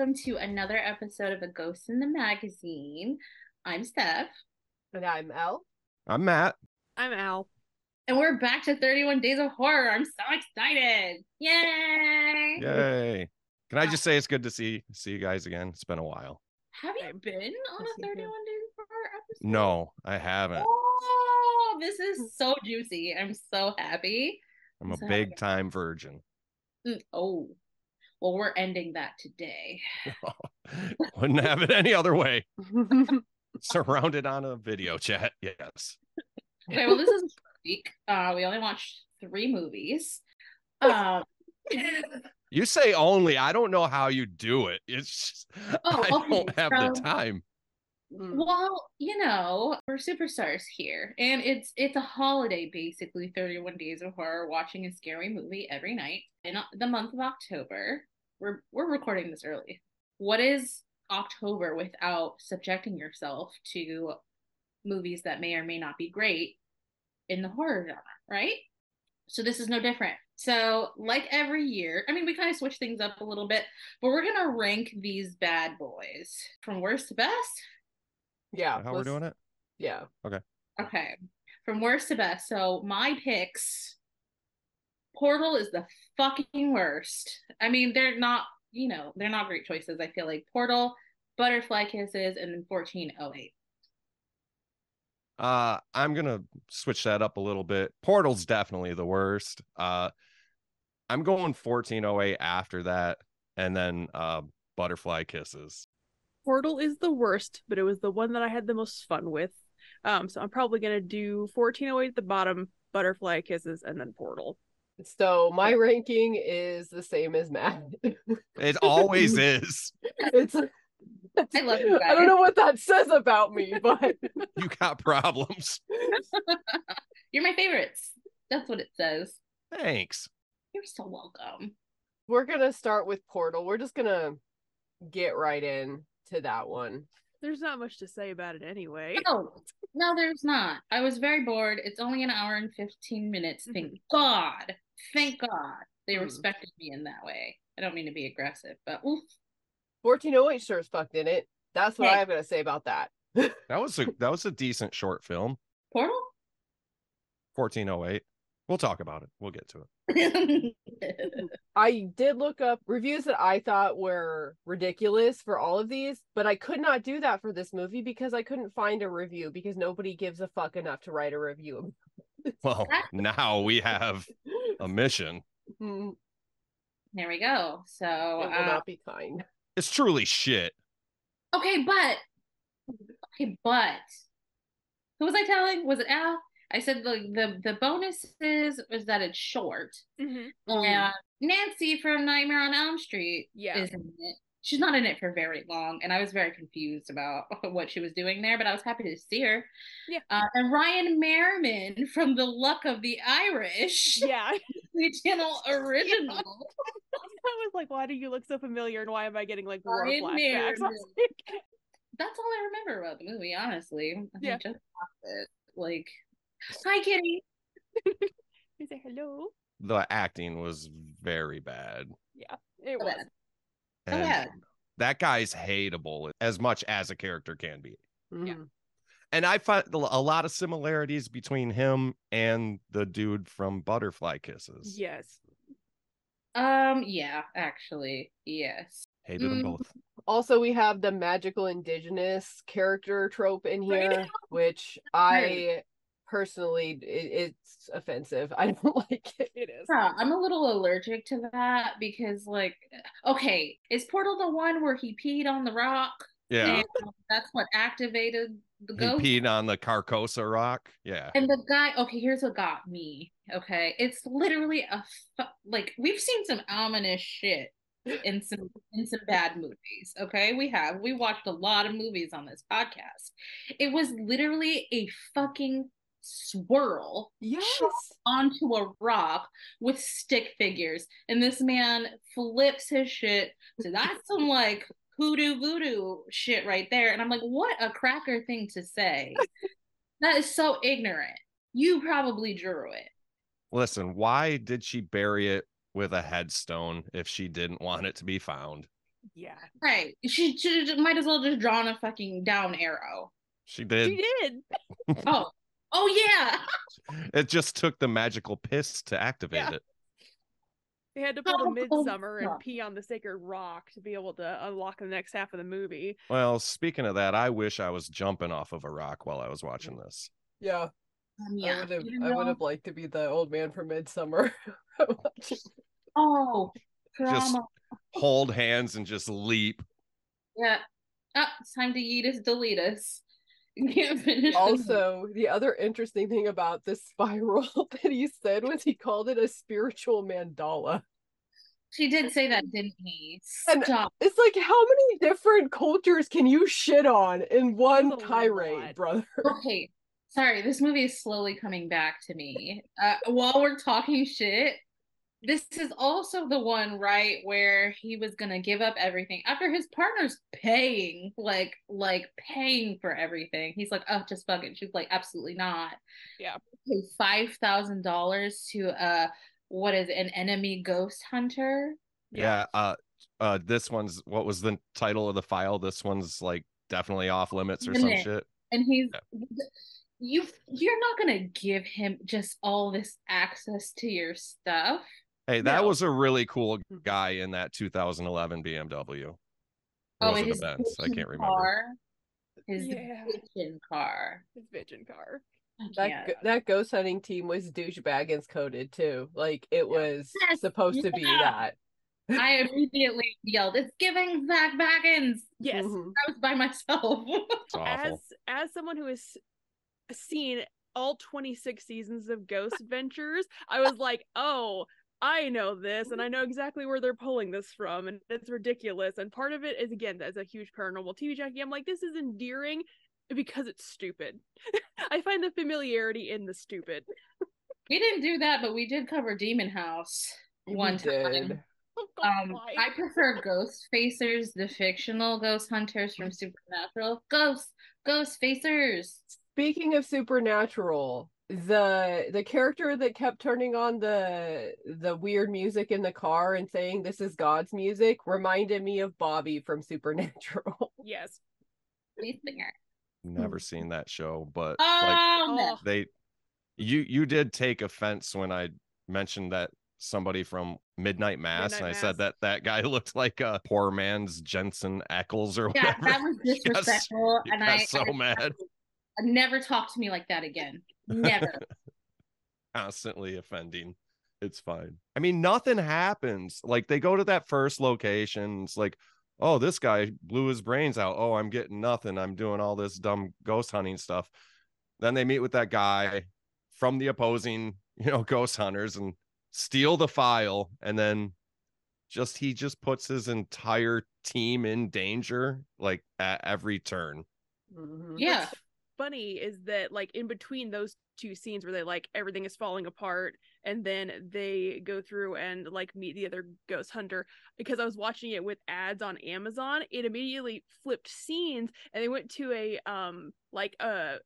and welcome to another episode of A Ghost in the Magazine. I'm Stef, And I'm Elle. I'm Matt. I'm Al. and we're back to 31 Days of Horror. I'm so excited! Yay! Yay. Can I just say it's good to see see you guys again? It's been a while. Have you been on a you 31 have. Days of Horror episode? No, I haven't. Oh, this is so juicy. I'm so happy. I'm a so big time virgin. Mm, Oh, well, we're ending that today. Wouldn't have it any other way. Surrounded on a video chat. Yes. Okay, well, this is week. Uh, we only watched three movies. Um, You say only. I don't know how you do it. It's just, Oh, I don't okay, have the time. Mm. well, you know, we're superstars here, and it's it's a holiday basically. Thirty One Days of Horror, watching a scary movie every night in the month of October. We're we're recording this early. What is October without subjecting yourself to movies that may or may not be great in the horror genre, right? So this is no different. So, like every year, I mean, we kind of switch things up a little bit, but we're gonna rank these bad boys from worst to best. yeah. How we're doing it? Yeah. Okay. Okay, from worst to best. So my picks. Portal is the fucking worst. I mean, they're not, you know, they're not great choices. I feel like Portal, Butterfly Kisses, and then 1408. Uh, I'm gonna switch that up a little bit. Portal's definitely the worst. Uh, I'm going 1408 after that, and then uh, Butterfly Kisses. Portal is the worst, but it was the one that I had the most fun with. Um, so I'm probably gonna do 1408 at the bottom, Butterfly Kisses, and then Portal. So my ranking is the same as Matt. It always is. it's I love you I don't know what that says about me, but You got problems. You're my favorites. That's what it says. Thanks. You're so welcome. we're gonna start with Portal. We're just gonna get right in to that one. There's not much to say about it anyway. No, no, there's not. I was very bored. It's only an hour and 15 minutes. Thank God. Thank God they Hmm. respected me in that way. I don't mean to be aggressive, but oof. 1408 sure as fuck did it. That's what Hey. I have to say about that. That was a that was a decent short film. Portal? 1408. We'll talk about it. We'll get to it. I did look up reviews that I thought were ridiculous for all of these, but I could not do that for this movie because I couldn't find a review because nobody gives a fuck enough to write a review. Well, now we have a mission. Mm, there we go. So, it will uh, not be kind. It's truly shit. okay, but, okay, but, who was I telling? Was it Al? I said the the the bonus is is that it's short. Mm-hmm. And Nancy from Nightmare on Elm Street Yeah. is in it. She's not in it for very long, and I was very confused about what she was doing there, but I was happy to see her. Yeah. Uh, and Ryan Merriman from The Luck of the Irish, Yeah. the channel original. I was like, why do you look so familiar and why am I getting like war Ryan flashbacks? Like, That's all I remember about the movie, honestly. I Yeah. just watched it. Like, hi, Kitty. He said hello. The acting was very bad. Yeah, it was. bad. So And bad. that guy's hateable as much as a character can be. Yeah. Mhm. And I find a lot of similarities between him and the dude from Butterfly Kisses. Yes. Um, yeah, actually, yes. Hated them Mm. both. Also, we have the magical indigenous character trope in Right. here, which I personally it, it's offensive. I don't like it. It is. Yeah, I'm a little allergic to that because, like, okay, is Portal the one where he peed on the rock? Yeah. And that's what activated the He peed on the Carcosa rock. Yeah. And the guy, okay, here's what got me. Okay, it's literally a fu- like we've seen some ominous shit in some in some bad movies. Okay, we have we watched a lot of movies on this podcast. It was literally a fucking swirl Yes. onto a rock with stick figures, and this man flips his shit. So that's some like hoodoo voodoo shit right there. And I'm like, what a cracker thing to say. that is so ignorant. You probably drew it. Listen, why did she bury it with a headstone if she didn't want it to be found? Yeah. Right. She should might as well just drawn a fucking down arrow. She did. She did. Oh. Oh yeah. It just took the magical piss to activate Yeah. it. They had to pull Oh, the Midsommar and pee on the sacred rock to be able to unlock the next half of the movie. Well, speaking of that, I wish I was jumping off of a rock while I was watching this. Yeah, Um, I yeah. would have. You I would have liked to be the old man from Midsommar. Oh. Just- Hold hands and just leap. Yeah. Ah, it's time to eat us, delete us. also, the other interesting thing about this spiral that he said was he called it a spiritual mandala. She did say that, didn't he? And- It's like how many different cultures can you shit on in one a tirade, lot. brother? Okay. Sorry, this movie is slowly coming back to me. Uh, while we're talking shit, this is also the one, right, where he was gonna give up everything after his partner's paying, like, like paying for everything. He's like, oh, just fuck it. She's like, absolutely not. Yeah. Pay five thousand dollars to uh, what is it, an enemy ghost hunter? Yeah. Uh uh this one's what was the title of the file? This one's like definitely off limits or some shit. and he's you you're not gonna give him just all this access to your stuff Hey, that No. was a really cool guy in that 2011 BMW. Oh was his Benz? I can't remember. car, his Yeah. bitchin' car His vision car. That can't. go- that ghost hunting team was douchebaggins coded too. Like it was Yes, supposed to be that. i immediately yelled it's giving Zak Bagans Yes. Mhm. i was by myself As as someone who has seen all 26 seasons of Ghost Adventures, I was like, "Oh, I know this and I know exactly where they're pulling this from and it's ridiculous." And part of it is again as a huge paranormal TV junkie, I'm like, "This is endearing because it's stupid." I find the familiarity in the stupid. we didn't do that but we did cover demon house one We time did. Oh, Um, why? I prefer Ghost Facers, the fictional ghost hunters from Supernatural. Ghost, Ghost Facers. Speaking of supernatural, the the character that kept turning on the the weird music in the car and saying this is God's music reminded me of Bobby from Supernatural. yes. Lead singer. Never seen that show, but like Oh, no. Oh, they you you did take offense when I mentioned that somebody from Midnight Mass, Midnight and I said that that guy looked like a poor man's Jensen Ackles or yeah, whatever. that was disrespectful, He and got I, so I mad, never talk to me like that again. Never. constantly offending. It's fine. I mean, nothing happens. Like they go to that first location. It's like, oh, this guy blew his brains out. Oh, I'm getting nothing. I'm doing all this dumb ghost hunting stuff. Then they meet with that guy from the opposing, you know, ghost hunters and steal the file. And then just he just puts his entire team in danger like at every turn. Mhm. yeah. What's funny is that like in between those two scenes where they like everything is falling apart and then they go through and like meet the other ghost hunter because I was watching it with ads on Amazon it immediately flipped scenes and they went to a um like a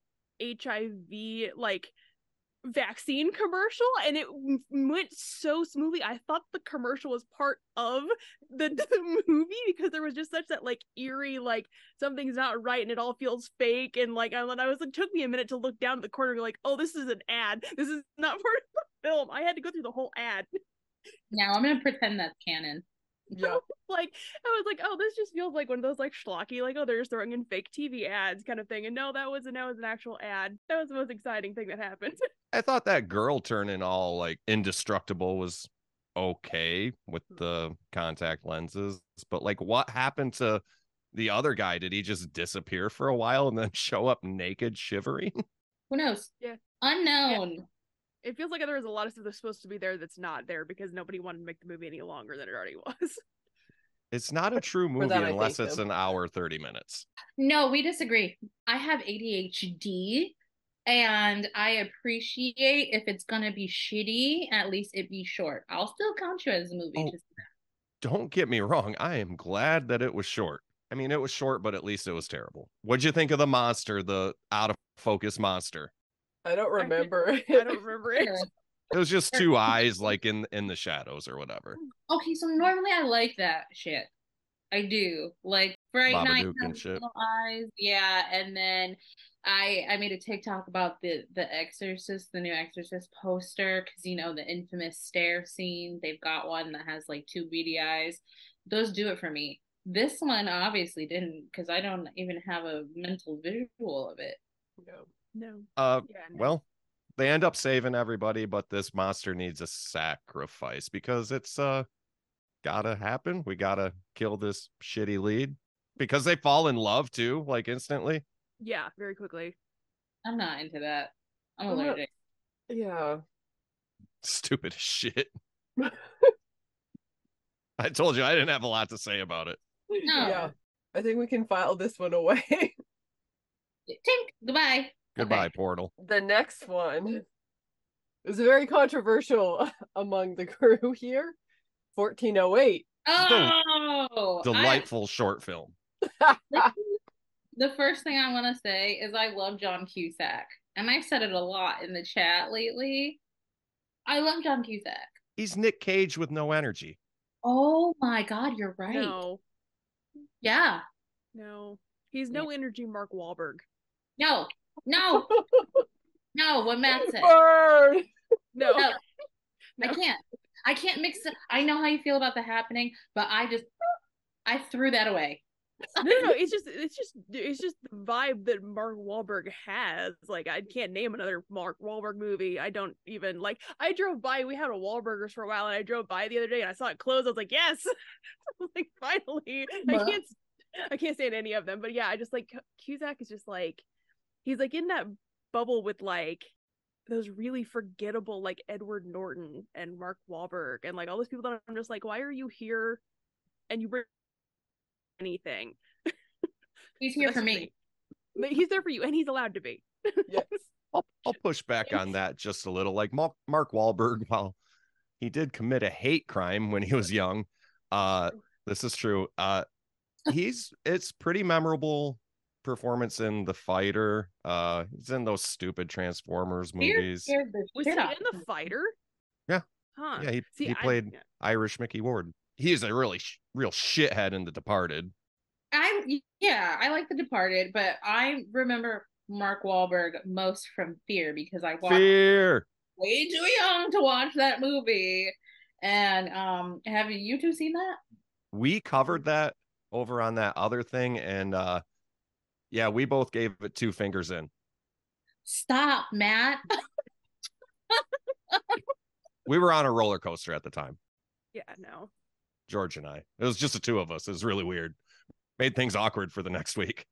HIV like vaccine commercial and it went so smoothly. I thought the commercial was part of the, the movie because there was just such that like eerie like something's not right and it all feels fake. And like I, I was it took me a minute to look down at the corner and be like oh this is an ad. This is not part of the film. I had to go through the whole ad. Now I'm gonna pretend that's canon. Yeah. like i was like oh this just feels like one of those like schlocky like oh they're just throwing in fake tv ads kind of thing and no that wasn't that was an actual ad that was the most exciting thing that happened I thought that girl turning all like indestructible was okay with hmm. the contact lenses, but like what happened to the other guy? Did he just disappear for a while and then show up naked, shivering? Who knows? Yeah. Unknown. It feels like there was a lot of stuff that's supposed to be there that's not there because nobody wanted to make the movie any longer than it already was. It's not a true movie that unless it's him. an hour 30 minutes. No, we disagree. I have ADHD and I appreciate if it's gonna be shitty, at least it be short. I'll still count you as a movie. Oh. just- Don't get me wrong, I am glad that it was short. I mean, it was short, but at least it was terrible. What'd you think of the monster, the out of focus monster? I don't remember. I don't remember it. It was just two eyes like in in the shadows or whatever. Okay, so normally I like that shit. I do. Like bright Night Babadook and has shit. little eyes. Yeah, and then I I made a TikTok about the the Exorcist, the new Exorcist poster, because you know the infamous stare scene. They've got one that has like two beady eyes. Those do it for me. This one obviously didn't, because I don't even have a mental visual of it. No. No. Uh, Yeah. No. well, they end up saving everybody, but this monster needs a sacrifice because it's uh gotta happen. We gotta kill this shitty lead because they fall in love too, like instantly. Yeah, very quickly. I'm not into that. I'm I'm allergic. Yeah. Stupid shit. I told you I didn't have a lot to say about it. No. Yeah. I think we can file this one away. Tink. Goodbye. Goodbye, Okay. Portal. the next one is very controversial among the crew here. 1408. Oh, oh I- Delightful short film. the first thing I want to say is I love John Cusack, and I've said it a lot in the chat lately. I love John Cusack. He's Nick Cage with no energy. Oh my God, you're right. No. Yeah. No. He's no energy Mark Wahlberg. No. No. no. What Matt said. Burn! No. No. No. I can't. I can't mix it. I know how you feel about the happening, but I just I threw that away. no, no, no, it's just it's just it's just the vibe that Mark Wahlberg has. Like I can't name another Mark Wahlberg movie. I don't even like. I drove by. We had a Wahlburgers for a while, and I drove by the other day and I saw it closed. I was like, yes, like finally. I can't I can't stand any of them, but yeah, I just like Cusack is just like he's like in that bubble with like those really forgettable like Edward Norton and Mark Wahlberg and like all those people that I'm just like, why are you here? And you bring anything. He's here for me. But he's there for you, and he's allowed to be. Yes. I'll, I'll push back on that just a little. Like Mark, Mark Wahlberg, while he did commit a hate crime when he was young, uh, this is true. Uh, he's it's pretty memorable performance in The Fighter. Uh, he's in those stupid Transformers movies. scared the Was he in the fighter? Yeah. Huh. Yeah, he, See, he I- played yeah. Irish Micky Ward. He is a really sh- real shithead in The Departed. I yeah, I like The Departed, but I remember Mark Wahlberg most from Fear because I watched Fear. way too young to watch that movie. And um, have you two seen that? we covered that over on that other thing and uh yeah we both gave it two fingers in Stop, Matt. we were on a roller coaster at the time Yeah, no. george and i it was just the two of us it was really weird made things awkward for the next week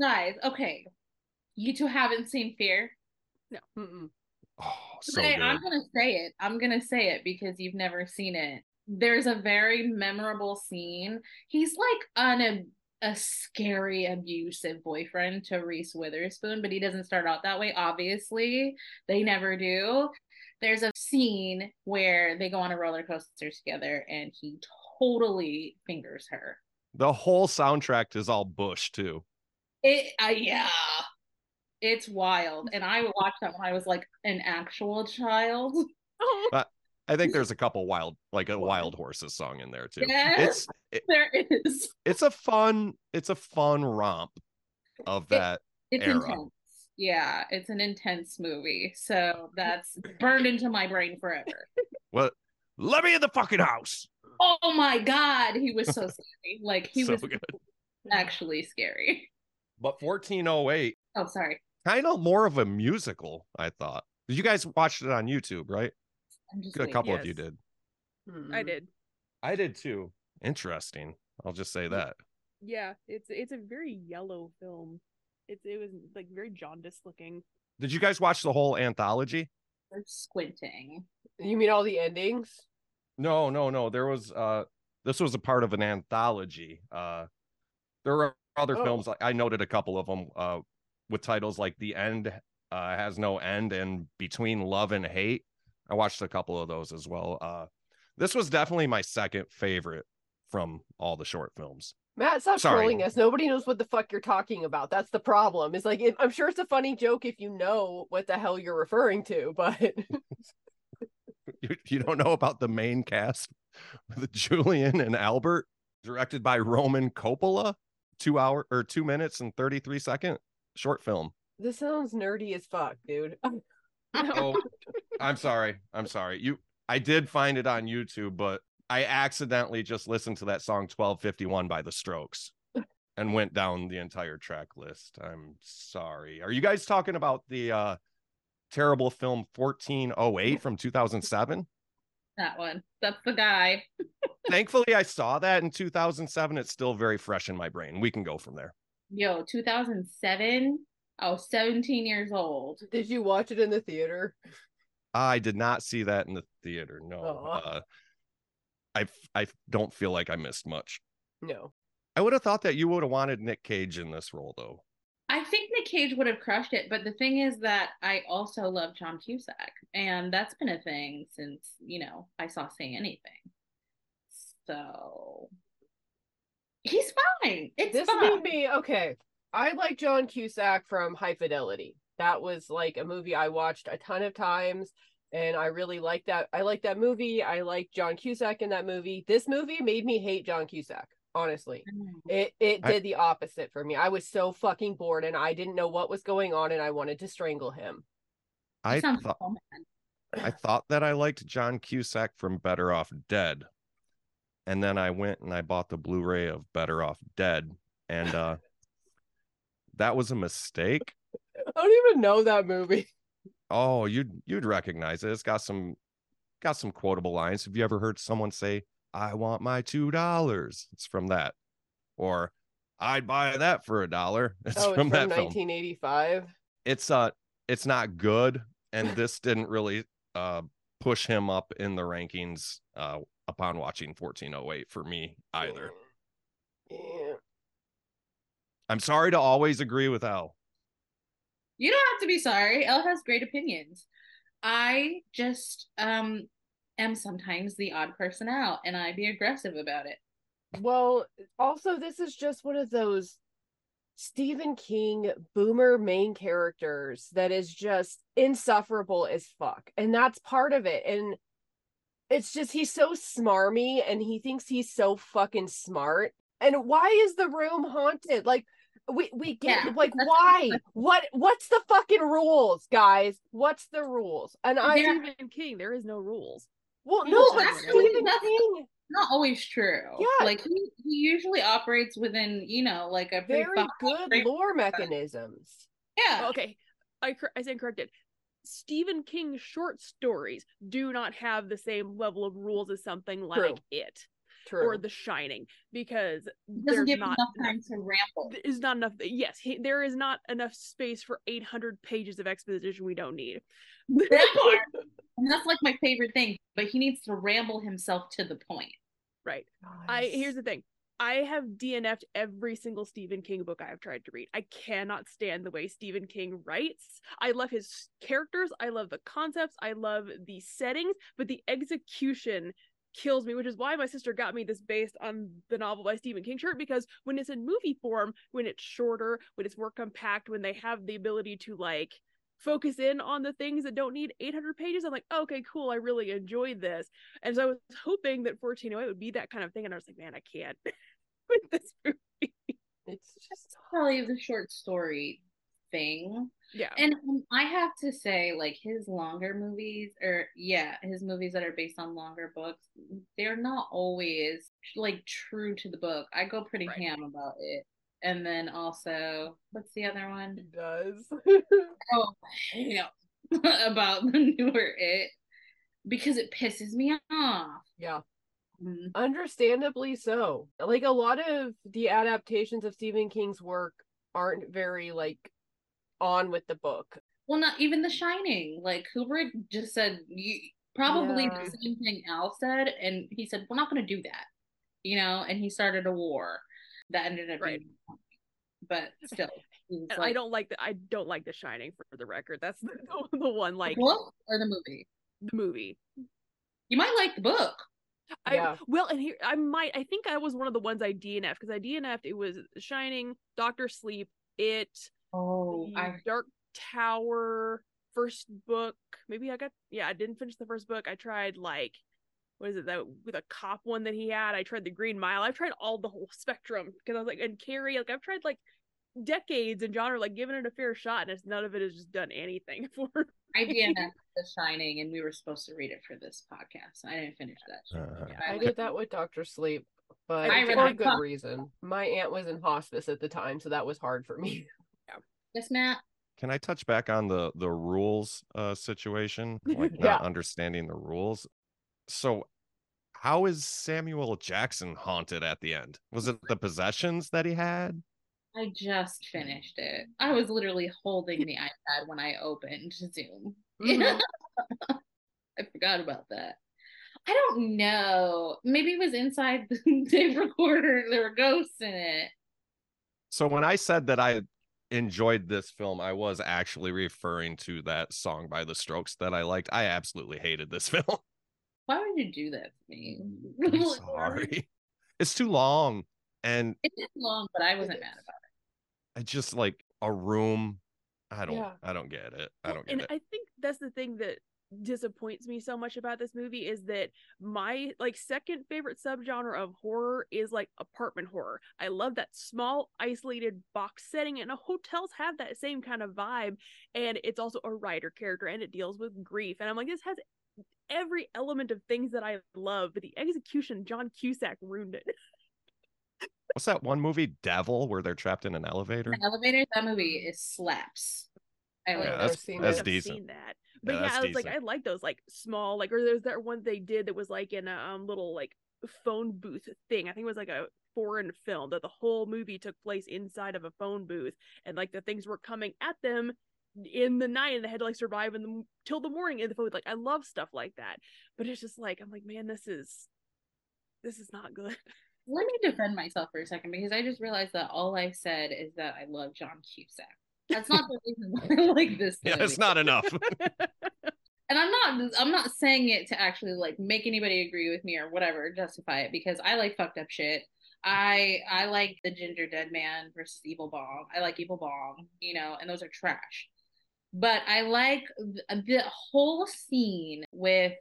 Guys, okay. You two haven't seen Fear. Mm-mm. oh so But good I'm gonna say it. I'm gonna say it because you've never seen it. There's a very memorable scene. He's like on a a scary abusive boyfriend to Reese Witherspoon, but he doesn't start out that way. Obviously, they never do. There's a scene where they go on a roller coaster together, and he totally fingers her. the whole soundtrack is all bush too It, uh, yeah, it's wild. And I watched that when I was like an actual child. Oh, i think there's a couple wild like a wild horses song in there too Yes. it's it, There is. it's a fun it's a fun romp of that It's era. intense. Yeah, it's an intense movie. So that's burned into my brain forever. what let me in the fucking house Oh my god, he was so scary. Like he so was good actually scary. but 1408 Oh, sorry. kind of more of a musical, I thought. You guys watched it on YouTube, right? I'm just A waiting. couple of you did. Mm-mm. I did. I did too. Interesting. I'll just say that. Yeah, it's it's a very yellow film. It's it was like very jaundiced looking. Did you guys watch the whole anthology? We're squinting. You mean all the endings? No, no, no. There was uh this was a part of an anthology. Uh there were other Oh. films I noted a couple of them uh with titles like The End uh has no end and Between Love and Hate. I watched a couple of those as well. Uh this was definitely my second favorite from all the short films. Matt, stop Sorry. trolling us. Nobody knows what the fuck you're talking about. That's the problem. It's like it, I'm sure it's a funny joke if you know what the hell you're referring to, but You, you don't know about the main cast with Julian and Albert? directed by Roman Coppola. Two hour or two minutes and 33 second short film. This sounds nerdy as fuck, dude. Oh, I'm sorry. I'm sorry. You I did find it on YouTube, but I accidentally just listened to that song 1251 by the Strokes and went down the entire track list. I'm sorry. Are you guys talking about the uh terrible film 1408 from 2007? That one. That's the guy. Thankfully, I saw that in 2007. It's still very fresh in my brain. We can go from there. Yo, 2007. I was 17 years old. Did you watch it in the theater? I did not see that in the theater. No. Uh, I I don't feel like I missed much. No. I would have thought that you would have wanted Nick Cage in this role though. I think Nick Cage would have crushed it, but the thing is that I also love John Cusack, and that's been a thing since you know I saw Say Anything. So he's fine. It's This fine. made me okay. I like John Cusack from High Fidelity. That was like a movie I watched a ton of times and I really like that. I like that movie. I like John Cusack in that movie. This movie made me hate John Cusack, honestly. It it I- did the opposite for me. I was so fucking bored and I didn't know what was going on and I wanted to strangle him. I thought so mad. I thought that I liked John Cusack from Better Off Dead. And then I went and I bought the Blu-ray of Better Off Dead and uh that was a mistake. I don't even know that movie. Oh, you'd you'd recognize it. It's got some got some quotable lines. Have you ever heard someone say, "I want my two dollars"? It's from that, or "I'd buy that for a dollar." It's oh, it's from from that film. 1985. It's uh, it's not good, and this didn't really uh push him up in the rankings uh upon watching 1408 for me either. Yeah. I'm sorry to always agree with Al. You don't have to be sorry. Elle has great opinions. I just um am sometimes the odd person out, and I be aggressive about it. Well, also, this is just one of those Stephen King boomer main characters that is just insufferable as fuck. And that's part of it. And it's just, he's so smarmy and he thinks he's so fucking smart. And why is the room haunted? Like, we, we get Yeah, like why what what's the fucking rules guys what's the rules and i Yeah. Stephen King, there is no rules. well Well, no but actually, stephen that's- king Not always true. Yeah. like he, he usually operates within you know like a very fine good lore mechanisms Yeah, Oh, Okay, I cor- I stand corrected. Stephen King's short stories do not have the same level of rules as something like True. It true or The Shining because It doesn't there's give not enough time to ramble. there is not enough. Yes, he, there is not enough space for 800 pages of exposition we don't need. That part, and that's like my favorite thing. But he needs to ramble himself to the point. Right. I here's the thing. I have DNF'd every single Stephen King book I have tried to read. I cannot stand the way Stephen King writes. I love his characters, I love the concepts, I love the settings, but the execution kills me, which is why my sister got me this based on the novel by Stephen King shirt because when it's in movie form, when it's shorter, when it's more compact, when they have the ability to like focus in on the things that don't need 800 pages, I'm like, okay, cool, I really enjoyed this. And so I was hoping that 1408 would be that kind of thing. And I was like, man, I can't with this movie. it's just Probably the short story thing. Yeah. And um, I have to say, like his longer movies, or yeah, his movies that are based on longer books, they're not always like true to the book. I go pretty Right. ham about it. And then also, what's the other one? it does Oh, ham about the newer it because it pisses me off. yeah Mm. understandably so like a lot of the adaptations of stephen king's work aren't very like on with the book Well, not even The Shining. Like Kubrick just said, you probably Yeah. the same thing Al said, and he said, "We're not going to do that," you know. And he started a war that ended up Right. being, but still, like, I don't like the I don't like The Shining for the record. That's the, the one the like book or the movie. the movie. You might like the book. I Yeah. well, and here I might I think I was one of the ones I DNF because I DNF'd it was Shining, Doctor Sleep, It, Oh, I Dark Tower, first book. Maybe I got yeah, I didn't finish the first book. I tried like what is it that with a cop one that he had. I tried the Green Mile. I've tried all the whole spectrum because I was like, and Carrie, like I've tried like decades and genre, like giving it a fair shot, and it's none of it has just done anything for. I DNF'd The Shining, and we were supposed to read it for this podcast. I didn't finish that. shit. Uh, Yeah, I I did that with Doctor Sleep, but I for a good reason. My aunt was in hospice at the time, so that was hard for me. Yes, Matt. Can I touch back on the the rules uh situation? Like Yeah. not understanding the rules. So how is Samuel Jackson haunted at the end? Was it the possessions that he had? I just finished it. I was literally holding the iPad when I opened Zoom. Mhm. I forgot about that. I don't know. Maybe it was inside the tape recorder. There were ghosts in it. So when I said that I enjoyed this film, I was actually referring to that song by the Strokes that I liked. I absolutely hated this film. Why would you do that to me? I'm sorry. It's too long. And It is long, but I wasn't mad about it. I just like a room. I don't Yeah. I don't get it. I don't get and it. I think that's the thing that disappoints me so much about this movie is that my like second favorite subgenre of horror is like apartment horror. I love that small isolated box setting and hotels have that same kind of vibe and it's also a writer character and it deals with grief and I'm like this has every element of things that I love but the execution John Cusack ruined it. What's that one movie, Devil, where they're trapped in an elevator? The elevator, that movie is slaps. I like Yeah, I've that. that's that's it. I've decent. seen that. But Yeah, yeah, I was like. I like those like small, like or there's that one they did that was like in a um, little like phone booth thing. I think it was like a foreign film that the whole movie took place inside of a phone booth, and like the things were coming at them in the night, and they had to like survive in the till the morning in the phone. Like I love stuff like that, but it's just like I'm like, man, this is this is not good. Let me defend myself for a second because I just realized that all I said is that I love John Cusack. That's not the reason why I like this Yeah, it's not enough. and I'm not I'm not saying it to actually like make anybody agree with me or whatever, justify it because I like fucked up shit. I I like the Gingerdead Man versus Evil Bong. I like Evil Bong, you know, and those are trash. But I like th- uh, the whole scene with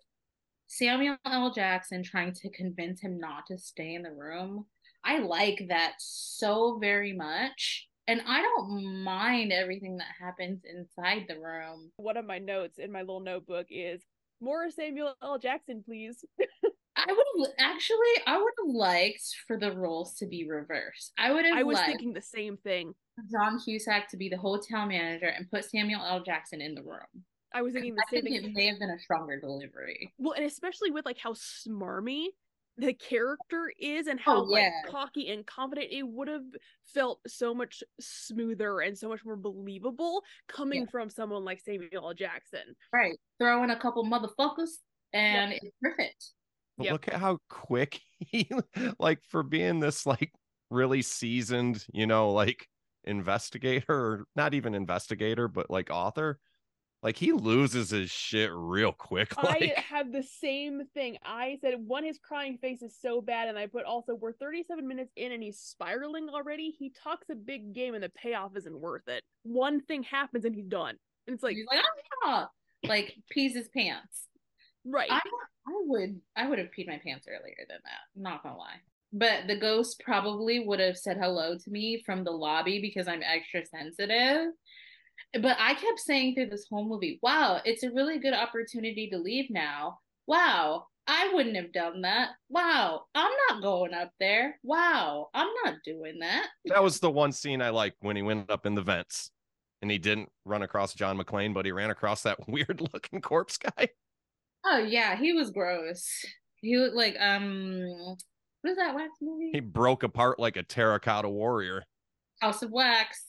Samuel L. Jackson trying to convince him not to stay in the room. I like that so very much. And I don't mind everything that happens inside the room. One of my notes in my little notebook is more Samuel L. Jackson, please. I would have actually, I would have liked for the roles to be reversed. I would have I was liked thinking the same thing. John Cusack to be the hotel manager and put Samuel L. Jackson in the room. I was thinking the I same think thing. it may have been a stronger delivery. Well, and especially with like how smarmy the character is and oh, how Oh, like cocky and confident it would have felt so much smoother and so much more believable coming Yeah. from someone like Samuel L. Jackson. Right. Throw in a couple motherfuckers and it's perfect. But Yep. look at how quick he like for being this like really seasoned, you know, like investigator or not even investigator, but like author. Like he loses his shit real quick. I Like had the same thing. I said one, his crying face is so bad, and I put also we're 37 minutes in and he's spiraling already. He talks a big game and the payoff isn't worth it. One thing happens and he's done. And it's like He's like, ah, like pees his pants. right. I I would I would have peed my pants earlier than that. Not gonna lie. But the ghost probably would have said hello to me from the lobby because I'm extra sensitive. But I kept saying through this whole movie, wow, it's a really good opportunity to leave now. Wow, I wouldn't have done that. Wow, I'm not going up there. Wow, I'm not doing that. that was the one scene I liked when he went up in the vents and he didn't run across John McClane, but he ran across that weird looking corpse guy. Oh yeah, he was gross. He looked like um what is that wax movie? He broke apart like a terracotta warrior. House of Wax.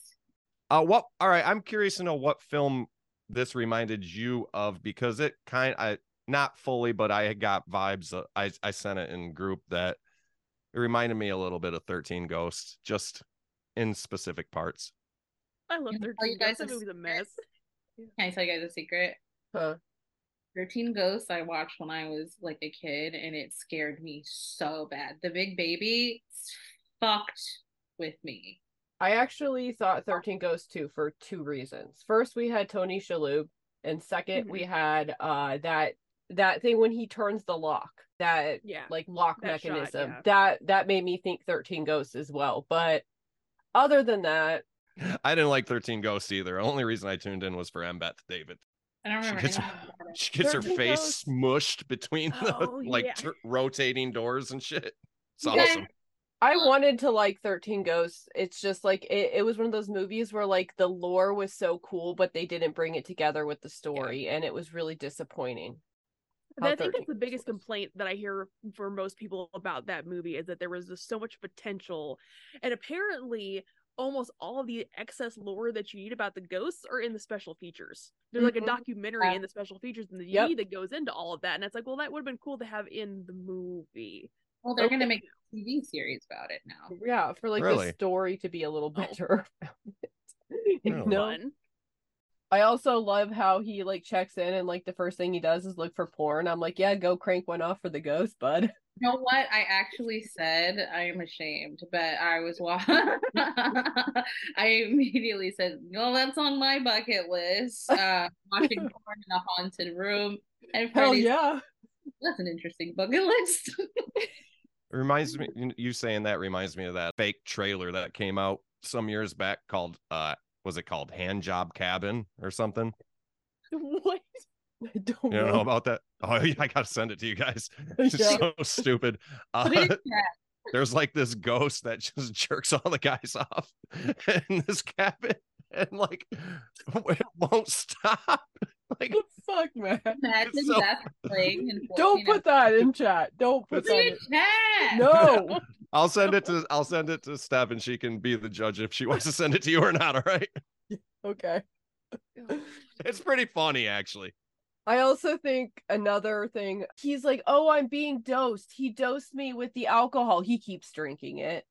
Uh, what? All right, I'm curious to know what film this reminded you of because it kind, I not fully, but I got vibes. uh, I I sent it in group that it reminded me a little bit of Thirteen Ghosts, just in specific parts. I love Can I tell 13 you guys Ghosts. That a movie's a mess. Can I tell you guys a secret? Huh. 13 Ghosts I watched when I was like a kid and it scared me so bad. The big baby fucked with me. I actually thought 13 Ghosts too for two reasons. First, we had Tony Shalhoub, and 2nd we had uh that that thing when he turns the lock, that Yeah. like lock That shot, mechanism, yeah. that that made me think 13 Ghosts as well. But other than that, I didn't like 13 Ghosts either. Only reason I tuned in was for M. Beth David. I don't She gets- anything about it. She gets her face Ghosts? smushed between the Oh, like yeah. tr- rotating doors and shit. It's You guys- awesome. I wanted to like 13 Ghosts. It's just like it, it was one of those movies where like the lore was so cool, but they didn't bring it together with the story, and it was really disappointing. I think 13 that's the biggest was. complaint that I hear for most people about that movie is that there was just so much potential, and apparently almost all of the excess lore that you need about the ghosts are in the special features. There's like a Mhm. documentary Yeah. in the special features in the Yep. DVD that goes into all of that, and it's like, well, that would have been cool to have in the movie. Well, they're gonna make a TV series about it now. Yeah, for like Really? the story to be a little Oh. better. you Really? I also love how he like checks in and like the first thing he does is look for porn. I'm like, yeah, go crank one off for the ghost, bud. You know what? I actually said I am ashamed, but I was wa- I immediately said, "Well, that's on my bucket list." Uh, watching porn in a haunted room, and Hell yeah. that's an interesting bucket list. It reminds me you- saying that reminds me of that fake trailer that came out some years back called uh was it called Hand Job Cabin or something? What? I don't You don't know know. about that? Oh, yeah, I gotta send it to you guys. It's Yeah. so stupid. Uh, there's like this ghost that just jerks all the guys off in this cabin and like it won't stop. Like What the fuck, man? Imagine so- that playing in Don't put that in chat. Don't put Put that in in. chat. No. I'll send it to I'll send it to Stef and she can be the judge if she wants to send it to you or not. All right. Okay. It's pretty funny actually. I also think another thing, he's like, oh, I'm being dosed. He dosed me with the alcohol. He keeps drinking it.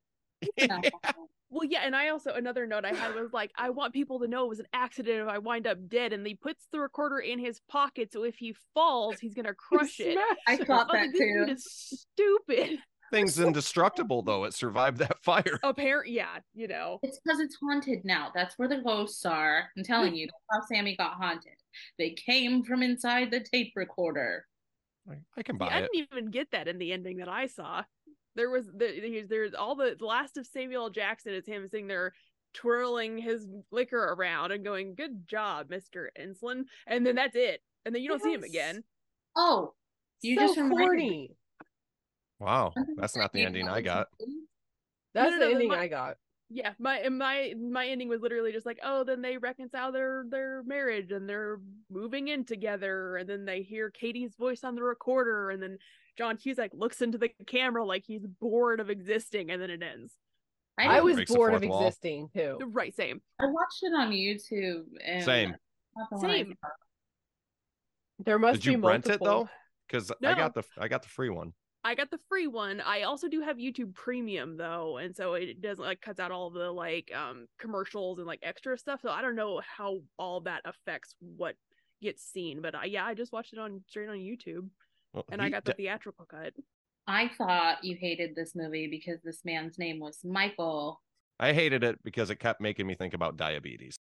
No. Well, yeah, and I also another note I had was like, I want people to know it was an accident if I wind up dead, and he puts the recorder in his pocket, so if he falls, he's gonna crush it. I thought oh, I was that like, this dude too. is stupid. Thing's indestructible though. It survived that fire. Apparent, yeah, you know. It's because it's haunted now. That's where the ghosts are. I'm telling you, that's how Sammy got haunted. They came from inside the tape recorder. I can See, buy I didn't even get that in the ending that I saw. There was the he's- there's all the, the last of Samuel Jackson is him sitting there twirling his liquor around and going, "Good job, Mister Enslin," and then that's it. And then you don't see him again. Oh, you so just reminded me. corny. Wow, that's not the ending I got. That's no, the no, ending my- I got. Yeah, my and my my ending was literally just like, oh, then they reconcile their their marriage and they're moving in together, and then they hear Katie's voice on the recorder, and then John Cusack looks into the camera like he's bored of existing, and then it ends. I didn't- was bored of wall. existing too. Right, same. I watched it on YouTube. And Same. not the one I Same. There must Did you be rent it multiple. though? Because I got the I got the free one. I got the free one. I also do have YouTube Premium though, and so it doesn't like cuts out all the like um commercials and like extra stuff. So I don't know how all that affects what gets seen. But I, yeah, I just watched it on straight on YouTube, Well, and I got the de- theatrical cut. I thought you hated this movie because this man's name was Michael. I hated it because it kept making me think about diabetes,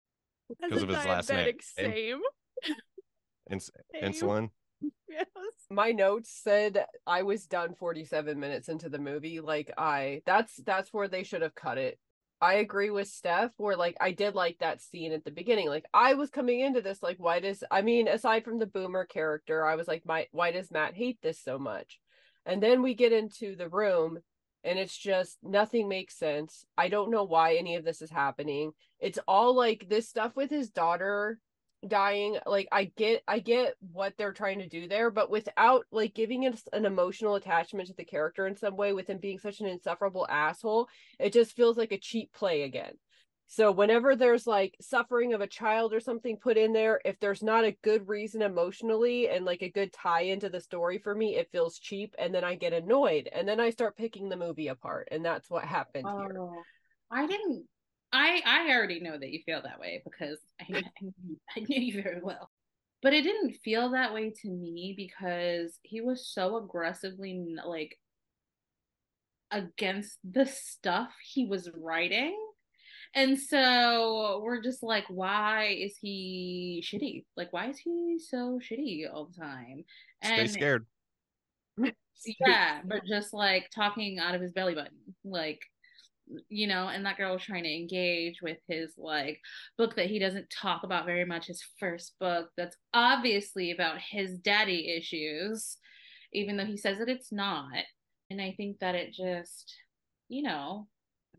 Because of his last name. diabetic, Same. Ins- Same. insulin. Yes. My notes said I was done 47 minutes into the movie. Like I that's that's where they should have cut it. I agree with Stef where like I did like that scene at the beginning. Like I was coming into this like why does I mean aside from the boomer character, I was like my why does Matt hate this so much? And then we get into the room and it's just nothing makes sense. I don't know why any of this is happening. It's all like this stuff with his daughter dying like i get i get what they're trying to do there but without like giving us an emotional attachment to the character in some way with him being such an insufferable asshole it just feels like a cheap play again so whenever there's like suffering of a child or something put in there if there's not a good reason emotionally and like a good tie into the story for me it feels cheap and then i get annoyed and then i start picking the movie apart and that's what happened here Oh, I didn't. I I already know that you feel that way because I, I, knew- I knew you very well. But it didn't feel that way to me because he was so aggressively like against the stuff he was writing. And so we're just like, why is he shitty? Like, why is he so shitty all the time? Stay And scared. yeah, but just like talking out of his belly button, like you know, and that girl was trying to engage with his like book that he doesn't talk about very much, his first book that's obviously about his daddy issues, even though he says that it's not. And I think that it just, you know,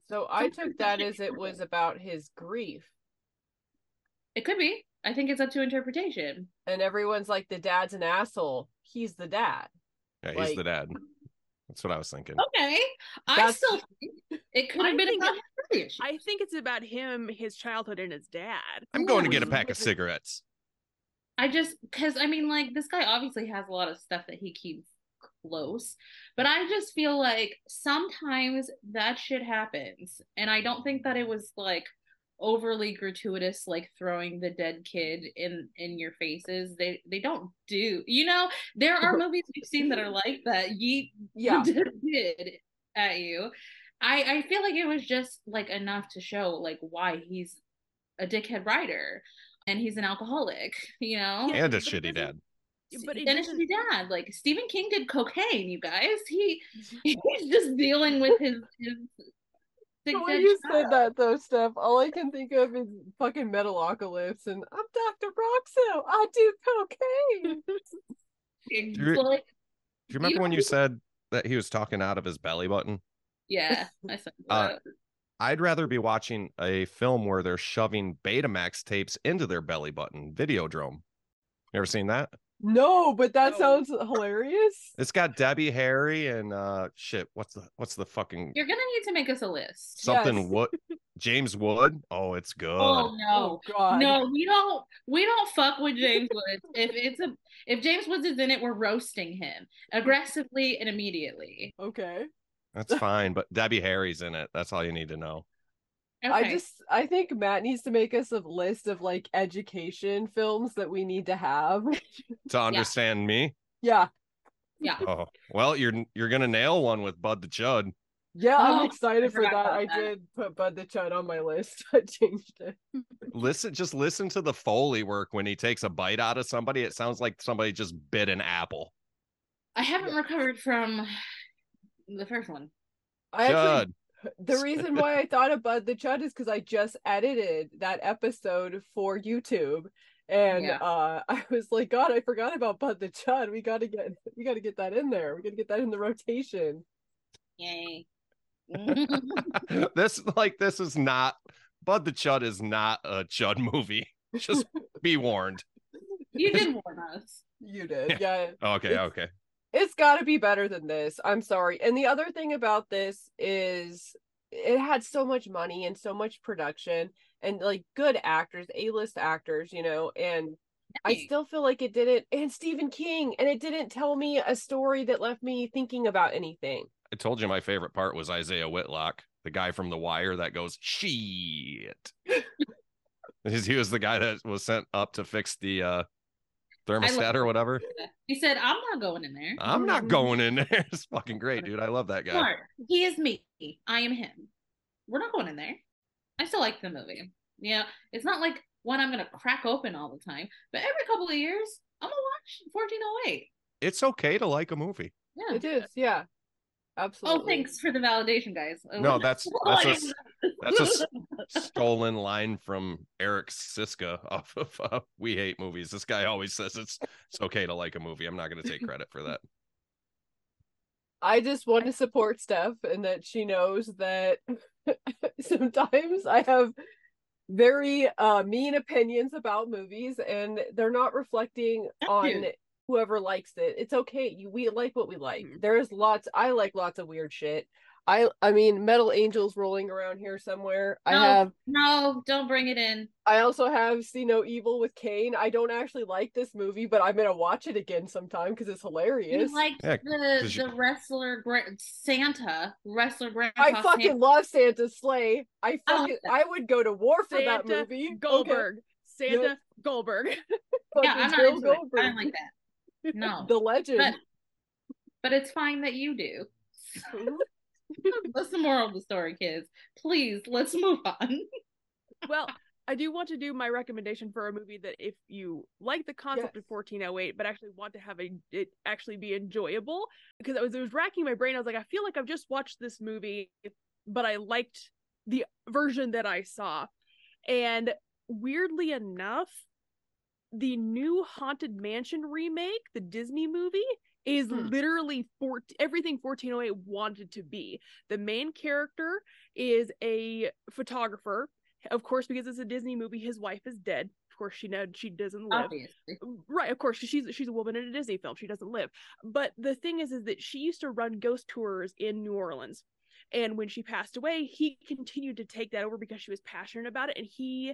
So I took that as it was about his grief. it could be. I think it's up to interpretation. And everyone's like, the dad's an asshole. He's the dad. Yeah, he's Like- the dad. That's what I was thinking. Okay. I still think it could I have been think about his. I think it's about him, his childhood, and his dad. I'm going to get a pack of cigarettes. I just because I mean, like this guy obviously has a lot of stuff that he keeps close, but I just feel like sometimes that shit happens, and I don't think that it was like overly gratuitous, like throwing the dead kid in in your faces. They they don't do, you know. There are movies we've seen that are like that. Yeet Yeah. did at you. I I feel like it was just like enough to show like why he's a dickhead writer and he's an alcoholic, you know? And a shitty dad. But it and a doesn't. shitty dad. Like Stephen King did cocaine, you guys. He mm-hmm. he's just dealing with his his sick The way dead you said child. that though, Steph, all I can think of is fucking Metalocalypse and I'm Dr. Rockso. I do cocaine. It's you- like- Do you remember You when you said that he was talking out of his belly button? yeah, I said Uh, that. I'd rather be watching a film where they're shoving Betamax tapes into their belly button. Videodrome. You ever seen that? No, but that No. sounds hilarious. It's got Debbie Harry and uh shit. What's the what's the fucking You're gonna need to make us a list. something Yes. Wood James Wood? Oh, it's good. Oh no. God. No, we don't. We don't fuck with James Woods. if it's a, if James Woods is in it, we're roasting him aggressively and immediately. Okay. That's fine, but Debbie Harry's in it. That's all you need to know. Okay. I just I think Matt needs to make us a list of like education films that we need to have. To understand me. yeah. yeah. Oh, well, you're you're gonna nail one with Bud the Chud. Yeah, Oh, I'm excited for that. I that. did put Bud the Chud on my list. I changed it. Listen, just listen to the Foley work when he takes a bite out of somebody. It sounds like somebody just bit an apple. I haven't recovered from the first one. I actually Chud. The reason why I thought about the Chud is because I just edited that episode for YouTube. And Yeah. uh I was like, God, I forgot about Bud the Chud. We gotta get we gotta get that in there. We gotta get that in the rotation. Yay. this like this is not Bud the Chud is not a Chud movie. Just be warned. you did warn us. You did. Yeah. Okay, It's- okay. It's got to be better than this. I'm sorry. And the other thing about this is it had so much money and so much production and like good actors, A-list actors, you know, and I still feel like it didn't and Stephen King and it didn't tell me a story that left me thinking about anything. I told you my favorite part was Isiah Whitlock, the guy from The Wire that goes shit. He's- he was the guy that was sent up to fix the uh thermostat or whatever. He said, "I'm not going in there." I'm not mm-hmm. going in there. It's fucking great, dude. I love that guy. Smart. He is me. I am him. We're not going in there. I still like the movie. Yeah, it's not like one I'm gonna crack open all the time, but every couple of years, I'm gonna watch 1408. It's okay to like a movie. Yeah. It is. Yeah. Absolutely. Oh, thanks for the validation, guys. No, that's Oh, that's a that's a s- stolen line from Eric Szyszka off of uh, We Hate Movies. This guy always says it's it's okay to like a movie. I'm not going to take credit for that. I just want to support Steph and that she knows that sometimes I have very uh mean opinions about movies and they're not reflecting Thank on you. Whoever likes it. It's okay. You, we like what we like. Mhm. There's lots I like lots of weird shit. I I mean Metal Angels rolling around here somewhere. I No. have No, don't bring it in. I also have See No Evil with Kane. I don't actually like this movie, but I'm gonna watch it again sometime because it's hilarious. You like Yeah, the 'cause you- the wrestler gra- Santa wrestler grandpa. I fucking Santa. love Santa Slay. I I fucking like I would go to war for that movie. Goldberg. Santa Yep. Goldberg. Yeah, I'm not Bill into it. I don't like that. No. the legend. But but it's fine that you do. That's the moral of the story, kids. Please, let's move on. well, I do want to do my recommendation for a movie that if you like the concept Yes. of 1408 but actually want to have a it actually be enjoyable because I was it was racking my brain I was like I feel like I've just watched this movie but I liked the version that I saw and weirdly enough the new Haunted Mansion remake the Disney movie is Hmm. literally four, everything 1408 wanted to be. The main character is a photographer of course, because it's a Disney movie, his wife is dead. Of course, she know she doesn't live. Obviously. Right, of course, she's she's a woman in a Disney film. She doesn't live. But the thing is, is that she used to run ghost tours in New Orleans, and when she passed away, he continued to take that over because she was passionate about it. And he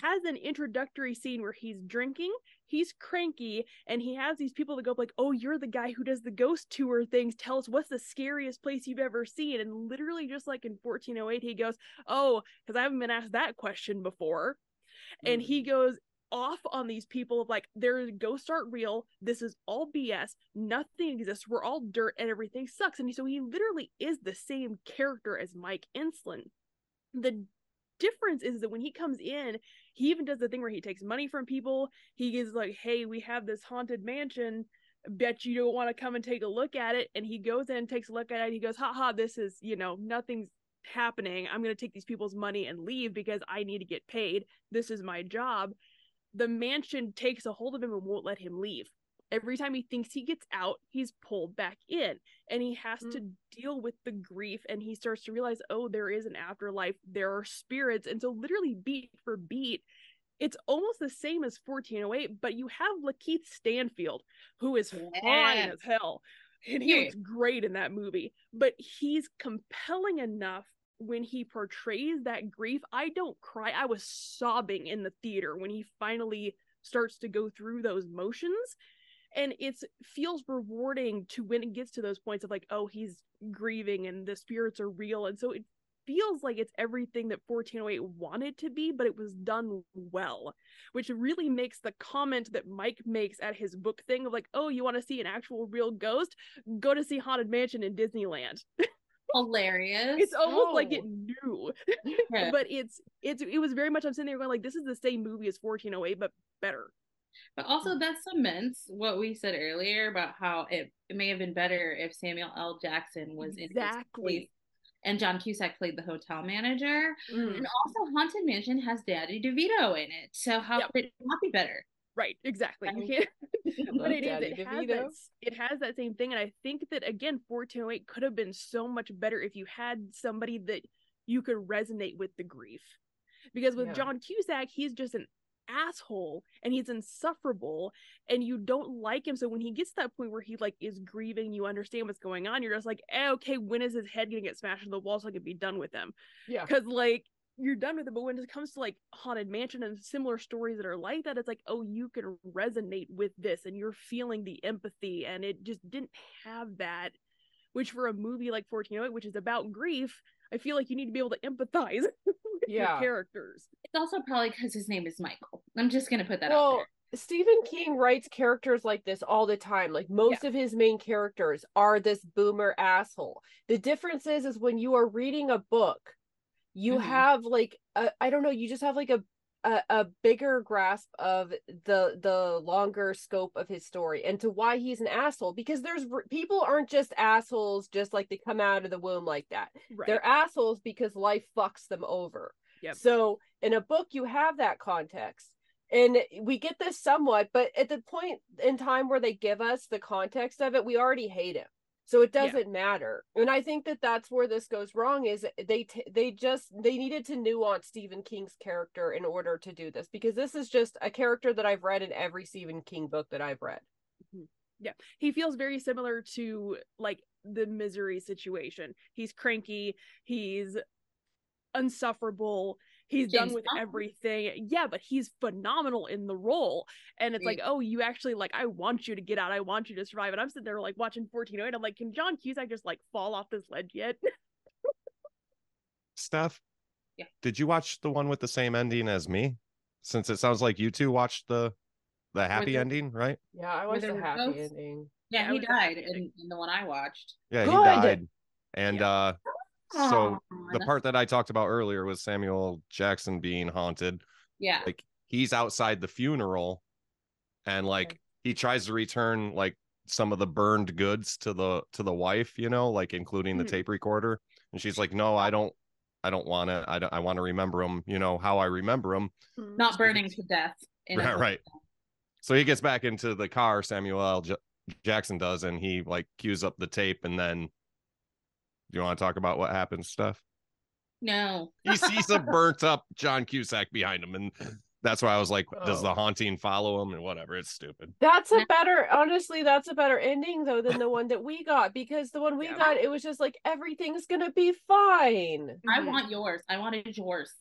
has an introductory scene where he's drinking, he's cranky, and he has these people that go up like, "Oh, you're the guy who does the ghost tour things. Tell us what's the scariest place you've ever seen." And literally, just like in 1408, he goes, "Oh, because I haven't been asked that question before." and Mm. he goes off on these people of like their ghosts aren't real this is all bs nothing exists we're all dirt and everything sucks and so he literally is the same character as mike Enslin the difference is that when he comes in he even does the thing where he takes money from people. He is like hey we have this haunted mansion. Bet you don't want to come and take a look at it. And he goes in takes a look at it he goes haha this is you know nothing's happening. I'm going to take these people's money and leave because i need to get paid. This is my job. The mansion takes a hold of him and won't let him leave every time he thinks he gets out he's pulled back in and he has Mm. to deal with the grief and he starts to realize oh there is an afterlife. There are spirits. And so literally beat for beat it's almost the same as 1408 but you have lakeith stanfield who is fine as hell and he Yeah. looks great in that movie but he's compelling enough when he portrays that grief. I don't cry. I was sobbing in the theater when he finally starts to go through those motions and it's feels rewarding to when it gets to those points of like oh he's grieving and the spirits are real. And so it feels like it's everything that 1408 wanted to be but it was done well which really makes the comment that mike makes at his book thing of like oh you want to see an actual real ghost? Go to see haunted mansion in disneyland. Hilarious. it's almost like Oh. it knew. But it's it's it was very much i'm sitting there going like this is the same movie as 1408 but better But also that cements what we said earlier about how it, it may have been better if Samuel L. Jackson was in his place and John Cusack played the hotel manager. Mm. And also Haunted Mansion has Daddy DeVito in it. So how Yep. could it not be better? right exactly you can't but it is Daddy it has, that, it has that same thing and i think that again 1408 could have been so much better if you had somebody that you could resonate with the grief because with Yeah. john cusack he's just an asshole and he's insufferable and you don't like him so when he gets to that point where he like is grieving you understand what's going on you're just like eh, okay when is his head gonna get smashed in the wall so i can be done with him Yeah. because like you're done with it but when it comes to like haunted mansion and similar stories that are like that it's like oh you can resonate with this and you're feeling the empathy and it just didn't have that which for a movie like 1408 which is about grief i feel like you need to be able to empathize with your Yeah. characters It's also probably because his name is Michael. I'm just gonna put that out Well, there. Stephen King writes characters like this all the time. Like most of his main characters are this boomer asshole. The difference is is when you are reading a book, you Mhm. have like a, I don't know, you just have like a, a a bigger grasp of the the longer scope of his story and to why he's an asshole because there's people aren't just assholes just like they come out of the womb like that. right They're assholes because life fucks them over. Yep. So in a book, you have that context. And we get this somewhat, but at the point in time where they give us the context of it, we already hate him. So it doesn't matter. And I think that that's where this goes wrong is they t- they just they needed to nuance Stephen King's character in order to do this because this is just a character that I've read in every Stephen King book that I've read. Mm-hmm. Yeah. He feels very similar to like the misery situation he's cranky he's unsufferable he's done with Bond. everything yeah but he's phenomenal in the role and it's Yeah. like oh you actually like i want you to get out i want you to survive and i'm sitting there like watching 1408 i'm like can john cusack just like fall off this ledge yet Steph, Yeah. did you watch the one with the same ending as me? Since it sounds like you two watched the the happy the- ending, right? Yeah, I watched the happy ghosts? ending. Yeah, I he was died in, in the one I watched. Yeah, Good. he died. And Yeah. uh So the part that I talked about earlier was Samuel Jackson being haunted. yeah. Like he's outside the funeral and like he tries to return like some of the burned goods to the to the wife, you know, like including the Mhm. tape recorder. And she's like, "No, I don't I don't want to. I don't I want to remember them, you know, how I remember them." Not burning to death. Right, right. So he gets back into the car, Samuel L. J- Jackson does, and he like cues up the tape. And then, you want to talk about what happens, Steph? No. He sees a burnt up John Cusack behind him, and that's why I was like, does Oh. the haunting follow him and whatever? It's stupid. That's a better, honestly, that's a better ending though than the one that we got because the one we Yeah. got, it was just like everything's gonna be fine. I Mhm. want yours. I wanted yours.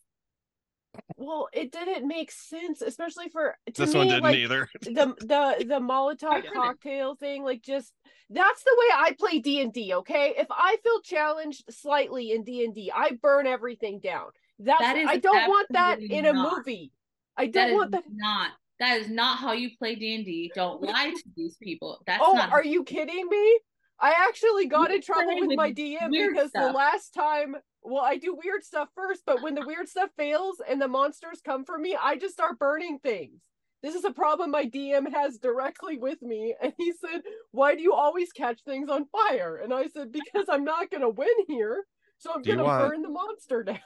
Well, it didn't make sense, especially for to this me, one didn't like, either. the the the Molotov cocktail thing, like just that's the way I play D and D. Okay, if I feel challenged slightly in D and D, I burn everything down. That's That is I don't want that in a not. movie. I don't is want that. not. That is not how you play D and D. Don't lie to these people. That's Oh, not. are you kidding me? I actually got You in trouble with with my DM weird because the last time, well, I do weird stuff first, but when the weird stuff fails and the monsters come for me, I just start burning things. This is a problem my DM has directly with me. And he said, Why do you always catch things on fire? And I said, Because I'm not going to win here. So I'm going to want- burn the monster down.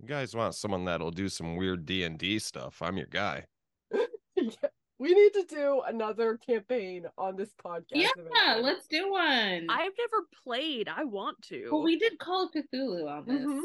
You guys want someone that'll do some weird D and D stuff? I'm your guy. Yeah. We need to do another campaign on this podcast. Yeah, eventually. let's do one. I've never played. I want to. well, we did Call of Cthulhu on this. Mhm.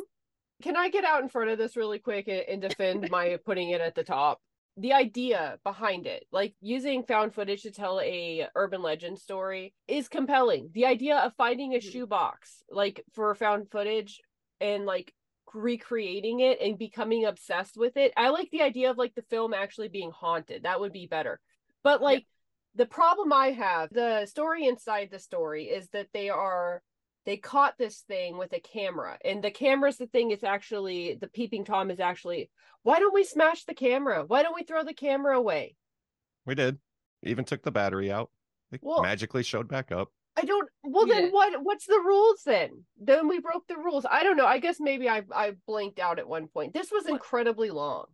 Can I get out in front of this really quick and, and defend my putting it at the top? The idea behind it, like using found footage to tell a urban legend story, is compelling. The idea of finding a Mhm. shoebox, like for found footage, and like recreating it and becoming obsessed with it. I like the idea of like the film actually being haunted. That would be better. But like the problem I have, the story inside the story is that they are they caught this thing with a camera and the camera's the thing is actually the peeping tom is actually why don't we smash the camera why don't we throw the camera away We did. Even took the battery out. It Well- magically showed back up. I don't well Yeah. then what what's the rules then then we broke the rules i don't know i guess maybe i i blinked out at one point this was incredibly long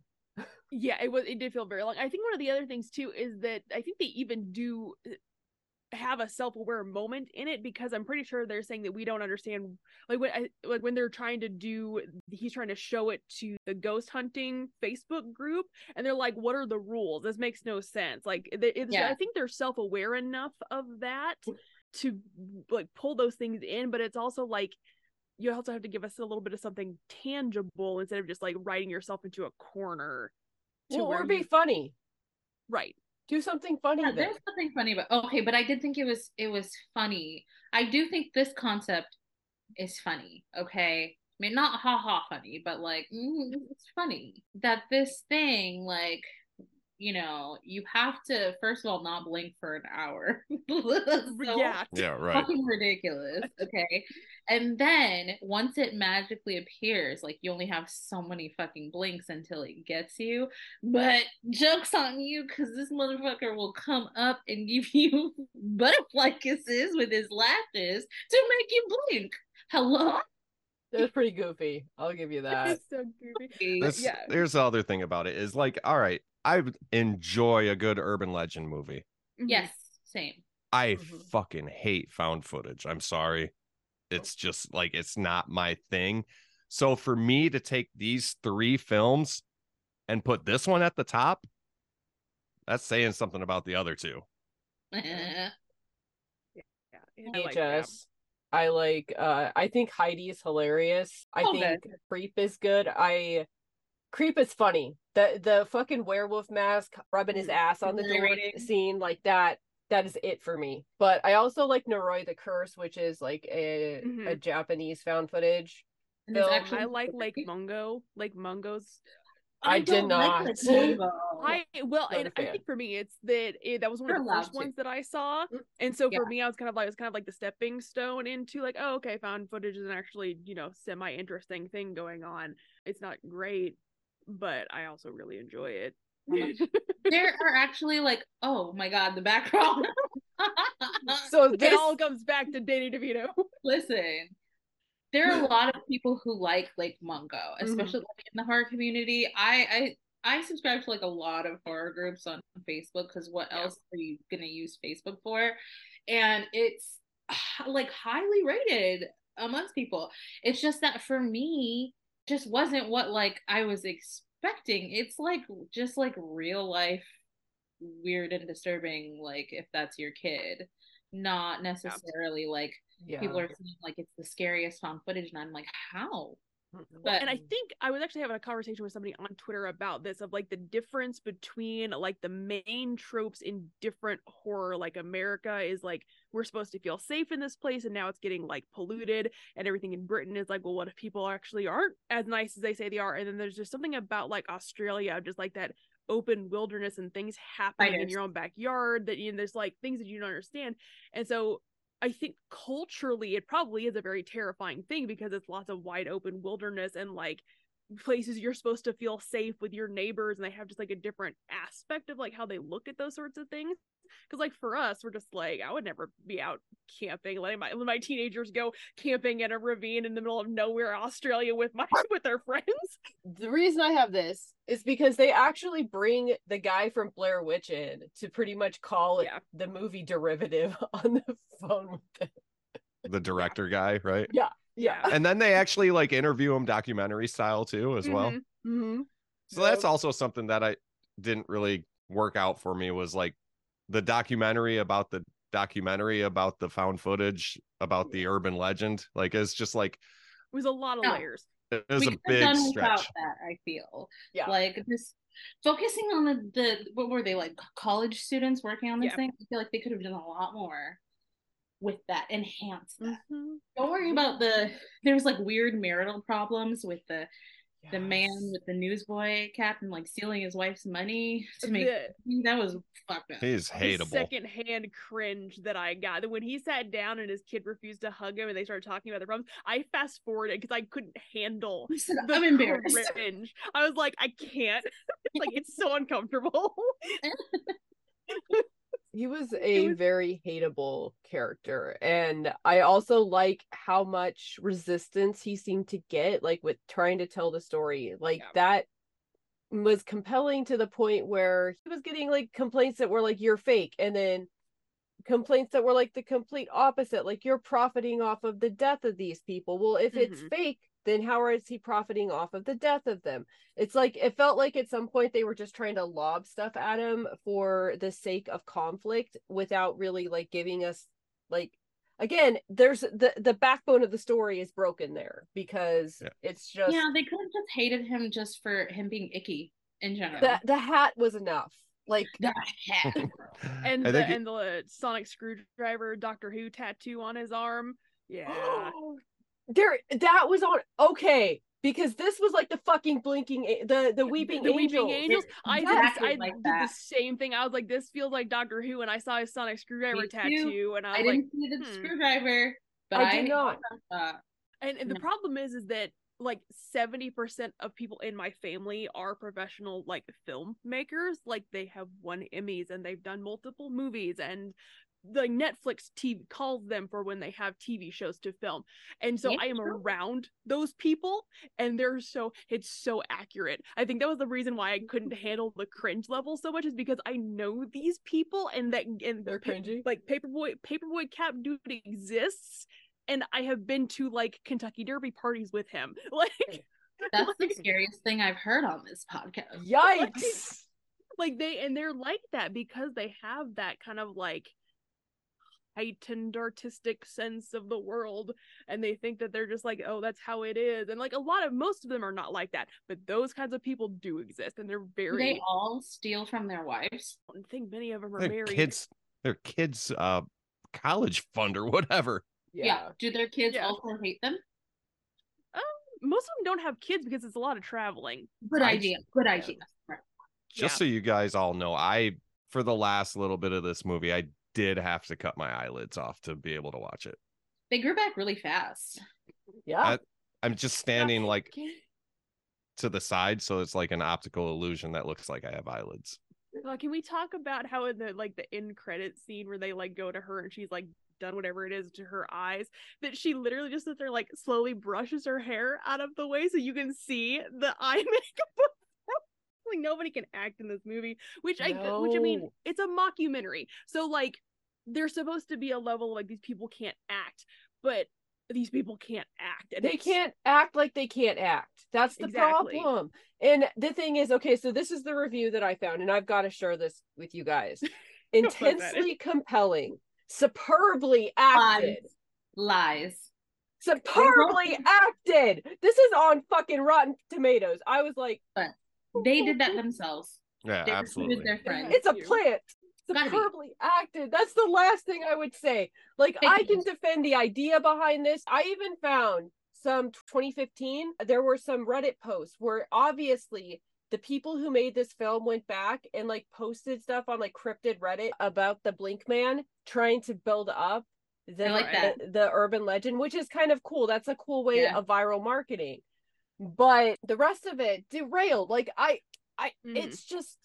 Yeah, it was. It did feel very long. I think one of the other things too is that I think they even do uh, have a self-aware moment in it because I'm pretty sure they're saying that we don't understand like when I, like when they're trying to do he's trying to show it to the ghost hunting Facebook group and they're like what are the rules this makes no sense like Yeah. I think they're self-aware enough of that to like pull those things in but it's also like you also have to give us a little bit of something tangible instead of just like writing yourself into a corner to well, or be you- funny right do something funny Yeah, then. there's something funny but okay, but I did think it was it was funny. I do think this concept is funny. Okay, I mean not ha ha funny, but like mm, it's funny that this thing like you know you have to first of all not blink for an hour. So yeah Yeah, right. fucking ridiculous. Okay. And then once it magically appears, like you only have so many fucking blinks until it gets you. But joke's on you because this motherfucker will come up and give you butterfly kisses with his lashes to make you blink. Hello? it was pretty goofy i'll give you that it's so goofy This, yeah. Here's the other thing about it is like, all right, I enjoy a good urban legend movie. Mhm. Yes, same. I Mhm. fucking hate found footage. I'm sorry. It's just like it's not my thing. So for me to take these three films and put this one at the top, that's saying something about the other two. Eh. yeah I like that. VHS. I like uh I think Heidi is hilarious. I Okay. think Creep is good. I Creep is funny. The the fucking werewolf mask rubbing his ass on the door scene like that that is it for me. But I also like Noroi the Curse, which is like a a Mhm. Japanese found footage. Film. actually I like Lake Mungo. Lake Mungo's. I did don't like not. this. I well, Not and I think for me, it's that it, that was one of You're the first to. ones that I saw, Mm, and so yeah. for me, I was kind of like it was kind of like the stepping stone into like, oh, okay, found footage is an actually you know semi interesting thing going on. It's not great, but I also really enjoy it. there are actually like, oh my god, the background. So it all comes back to Danny DeVito. Listen, there are a lot of people who like Lake Mungo, mm-hmm. especially like, in the horror community. I I I subscribe to like a lot of horror groups on Facebook because what Yeah. else are you gonna use Facebook for? And it's like highly rated amongst people. It's just that for me, just wasn't what like I was expecting. It's like just like real life weird and disturbing, like if that's your kid, not necessarily like Yeah. people are saying like it's the scariest found footage, and I'm like, how? But and I think I was actually having a conversation with somebody on Twitter about this of like the difference between like the main tropes in different horror. Like America is like we're supposed to feel safe in this place, and now it's getting like polluted, and everything in Britain is like, well, what if people actually aren't as nice as they say they are? And then there's just something about like Australia, of just like that open wilderness and things happening in your own backyard that you know, there's like things that you don't understand, and so I think culturally it probably is a very terrifying thing because it's lots of wide open wilderness and like places you're supposed to feel safe with your neighbors and they have just like a different aspect of like how they look at those sorts of things because like for us we're just like i would never be out camping letting my, let my teenagers go camping in a ravine in the middle of nowhere australia with my with their friends the reason I have this is because they actually bring the guy from Blair Witch in to pretty much call it the movie derivative on the phone with them. The director guy, right? Yeah. And then they actually like interview him documentary style too, as well. Mhm. Mm-hmm. So that's also something that I didn't really work out for me was like the documentary about the documentary about the found footage about the urban legend. Like it's just like it was a lot of No. layers it was we a big done without stretch. that. I feel Yeah. like this focusing on the the what were they like college students working on this Yeah. thing. I feel like they could have done a lot more with that, enhance that. Mhm. Don't worry about the there's like weird marital problems with the the man with the newsboy cap and like stealing his wife's money to make The- that was fucked up. He's the hateable. secondhand cringe that I got. That when he sat down and his kid refused to hug him and they started talking about their problems, I fast forwarded because I couldn't handle said, the I'm embarrassed. cringe. I was like, I can't. like it's so uncomfortable. he was a was- very hateable character and i also like how much resistance he seemed to get like with trying to tell the story like Yeah. that was compelling to the point where he was getting like complaints that were like you're fake and then complaints that were like the complete opposite like you're profiting off of the death of these people well if it's Mhm. fake then how is he profiting off of the death of them it's like it felt like at some point they were just trying to lob stuff at him for the sake of conflict without really like giving us like again there's the the backbone of the story is broken there because Yeah. it's just yeah, they could have just hated him just for him being icky in general. the the hat was enough like The hat. And the it- and the sonic screwdriver Doctor Who tattoo on his arm. Yeah. Oh, there that was on okay because this was like the fucking blinking the the weeping the angel weeping angels. I did, exactly this, I like did that. the same thing. I was like, this feels like Doctor Who, and I saw his sonic screwdriver Me too. tattoo, and I I like, didn't see the hmm. screwdriver, but I I, did not. And, and the problem is, is that like seventy percent of people in my family are professional like filmmakers. Like they have won Emmys and they've done multiple movies, and like Netflix TV calls them for when they have TV shows to film. And so Yeah, I am around those people, and they're so it's so accurate. I think that was the reason why I couldn't Mm-hmm. handle the cringe level so much, is because I know these people, and that and they're pa- cringy like paperboy paperboy cap dude exists and i have been to like kentucky derby parties with him like that's the scariest thing I've heard on this podcast. yikes like they and they're like that because they have that kind of like heightened artistic sense of the world and they think that they're just like oh that's how it is and like a lot of most of them are not like that but those kinds of people do exist and they're very they all steal from their wives? I don't think many of them are Their married kids, their kids, uh, college fund or whatever. yeah, Do their kids Yeah. also hate them? most of them don't have kids because it's a lot of traveling Good I- idea. Good idea. Right. Just Yeah. so you guys all know, I for the last little bit of this movie, I did have to cut my eyelids off to be able to watch it. They grew back really fast. yeah I- I'm just standing like to the side, so it's like an optical illusion that looks like I have eyelids. Uh, can we talk about how in the like the end credit scene where they like go to her and she's like done whatever it is to her eyes that she literally just sits there like slowly brushes her hair out of the way so you can see the eye makeup. like nobody can act in this movie, which I which I mean it's a mockumentary, so like there's supposed to be a level of, like these people can't act, but these people can't act. And they it's- can't act like they can't act. That's the Exactly. problem. And the thing is, okay, so this is the review that I found, and I've got to share this with you guys. Intensely compelling, superbly acted, Lies. superbly acted. This is on fucking Rotten Tomatoes. I was like, They did that themselves. Yeah, They absolutely. their friends. it's a plant. Superbly acted. That's the last thing I would say. Like, Thank I you. can defend the idea behind this. I even found some 2015, there were some Reddit posts where obviously the people who made this film went back and like posted stuff on like cryptid Reddit about the Blink Man trying to build up the, like the, the urban legend, which is kind of cool. That's a cool way Yeah. of viral marketing. But the rest of it derailed. Like I I Mhm. it's just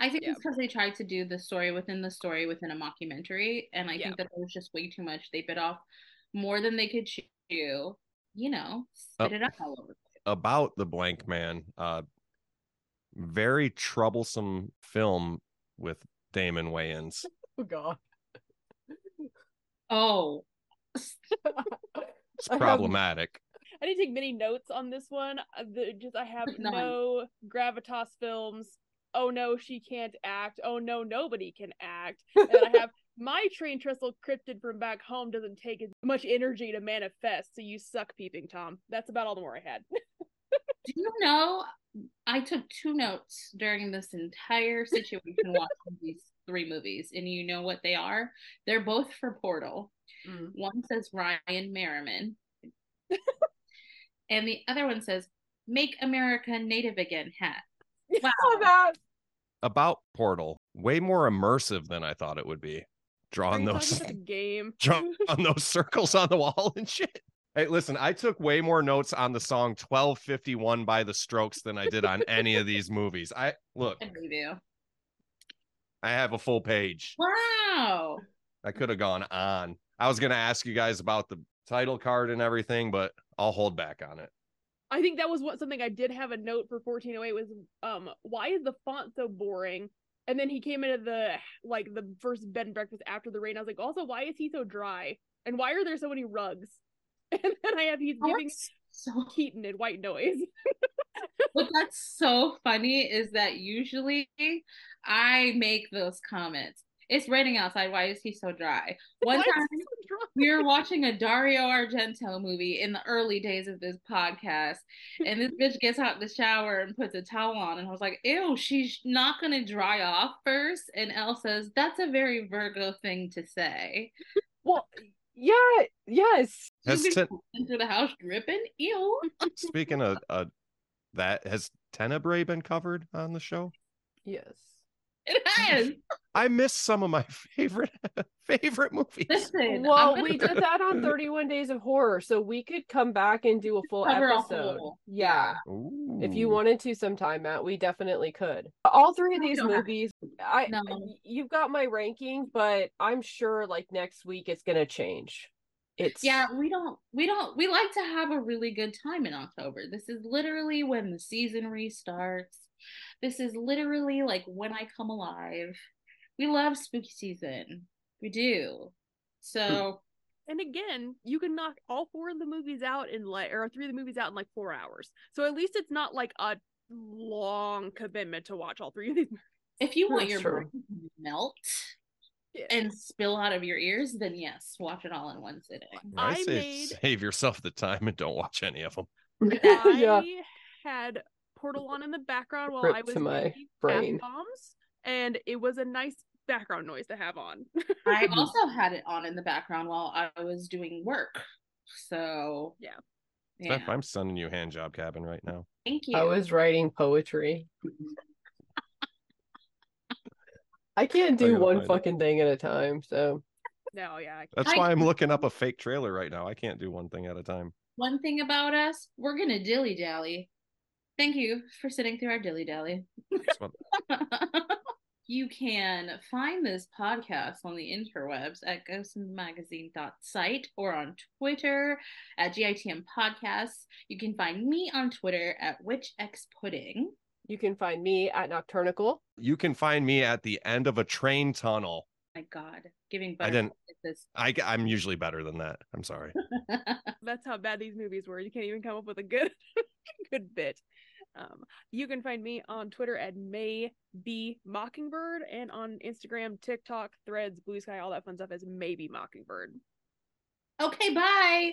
I think Yeah. it's because they tried to do the story within the story within a mockumentary, and I Yeah. think that there was just way too much. They bit off more than they could chew. You know, spit Oh. it up all over. About the blank man, uh very troublesome film with Damon Wayans. oh god. Oh, It's problematic. I didn't take many notes on this one. Uh, The, just I have None. no gravitas films. Oh no, she can't act. Oh no, nobody can act. And I have my train trestle cryptid from back home doesn't take as much energy to manifest. So you suck, peeping tom. That's about all the more I had. do you know? I took two notes during this entire situation watching these three movies, and you know what they are? They're both for Portal. Mm. One says Ryan Merriman, and the other one says "Make America Native Again" hat. Wow. Oh, About Portal, way more immersive than I thought it would be. Are Drawing those the game? drawing on those circles on the wall and shit. Hey, listen, I took way more notes on the song 1251 by the Strokes than I did on any of these movies. I look, I. I have a full page. Wow. I could have gone on. I was going to ask you guys about the title card and everything, but I'll hold back on it. I think that was what something I did have a note for 1408 was um why is the font so boring? And then he came into the like the first bed and breakfast after the rain. I was like, also why is he so dry? And why are there so many rugs? And then I have he's giving so Keaton and white noise. what that's so funny is that usually I make those comments. It's raining outside. Why is he so dry? One Why time so dry? we were watching a Dario Argento movie in the early days of this podcast, and this bitch gets out of the shower and puts a towel on, and I was like, "Ew, she's not gonna dry off first. And Elle says, "That's a very Virgo thing to say." well yeah, yes. Has Ten- into the house dripping. Ew. speaking of uh, that, has Tenebrae been covered on the show? Yes. It has. I missed some of my favorite favorite movies. Listen, Well, gonna we did that on 31 Days of Horror, so we could come back and do a full Cover a episode. whole- yeah. If you wanted to sometime, Matt, we definitely could. All three of these don't have- movies, I No. you've got my ranking, but I'm sure like next week it's gonna change. It's Yeah, we don't we don't we like to have a really good time in October. This is literally when the season restarts. This is literally like when I come alive. We love spooky season. We do. So And again, you can knock all four of the movies out in like or three of the movies out in like four hours. So at least it's not like a long commitment to watch all three of these movies. if you want That's your true. brain to melt Yeah. and spill out of your ears, then yes, watch it all in one sitting. I, I say made- save yourself the time and don't watch any of them. yeah. I had Portal on in the background while Rip I was to my brain. bath bombs, and it was a nice background noise to have on. I also had it on in the background while I was doing work. So Yeah. Yeah. Steph, I'm sending you hand job cabin right now. Thank you. I was writing poetry. Mm-hmm. I can't do gotta one find it. fucking thing at a time, so no, yeah, I That's why I'm looking up a fake trailer right now. I can't do one thing at a time. One thing about us, we're gonna dilly dally. Thank you for sitting through our dilly dally. You can find this podcast on the interwebs at ghostmagazine.site or on Twitter at GITM Podcasts. You can find me on Twitter at WitchXPudding. You can find me at Nocturnical. You can find me at the end of a train tunnel. My God, giving I better didn't- this. I, I'm usually better than that. I'm sorry. That's how bad these movies were. You can't even come up with a good good bit. Um, you can find me on Twitter at May B Mockingbird and on Instagram, TikTok, Threads, Blue Sky, all that fun stuff as Maybe Mockingbird. okay, bye.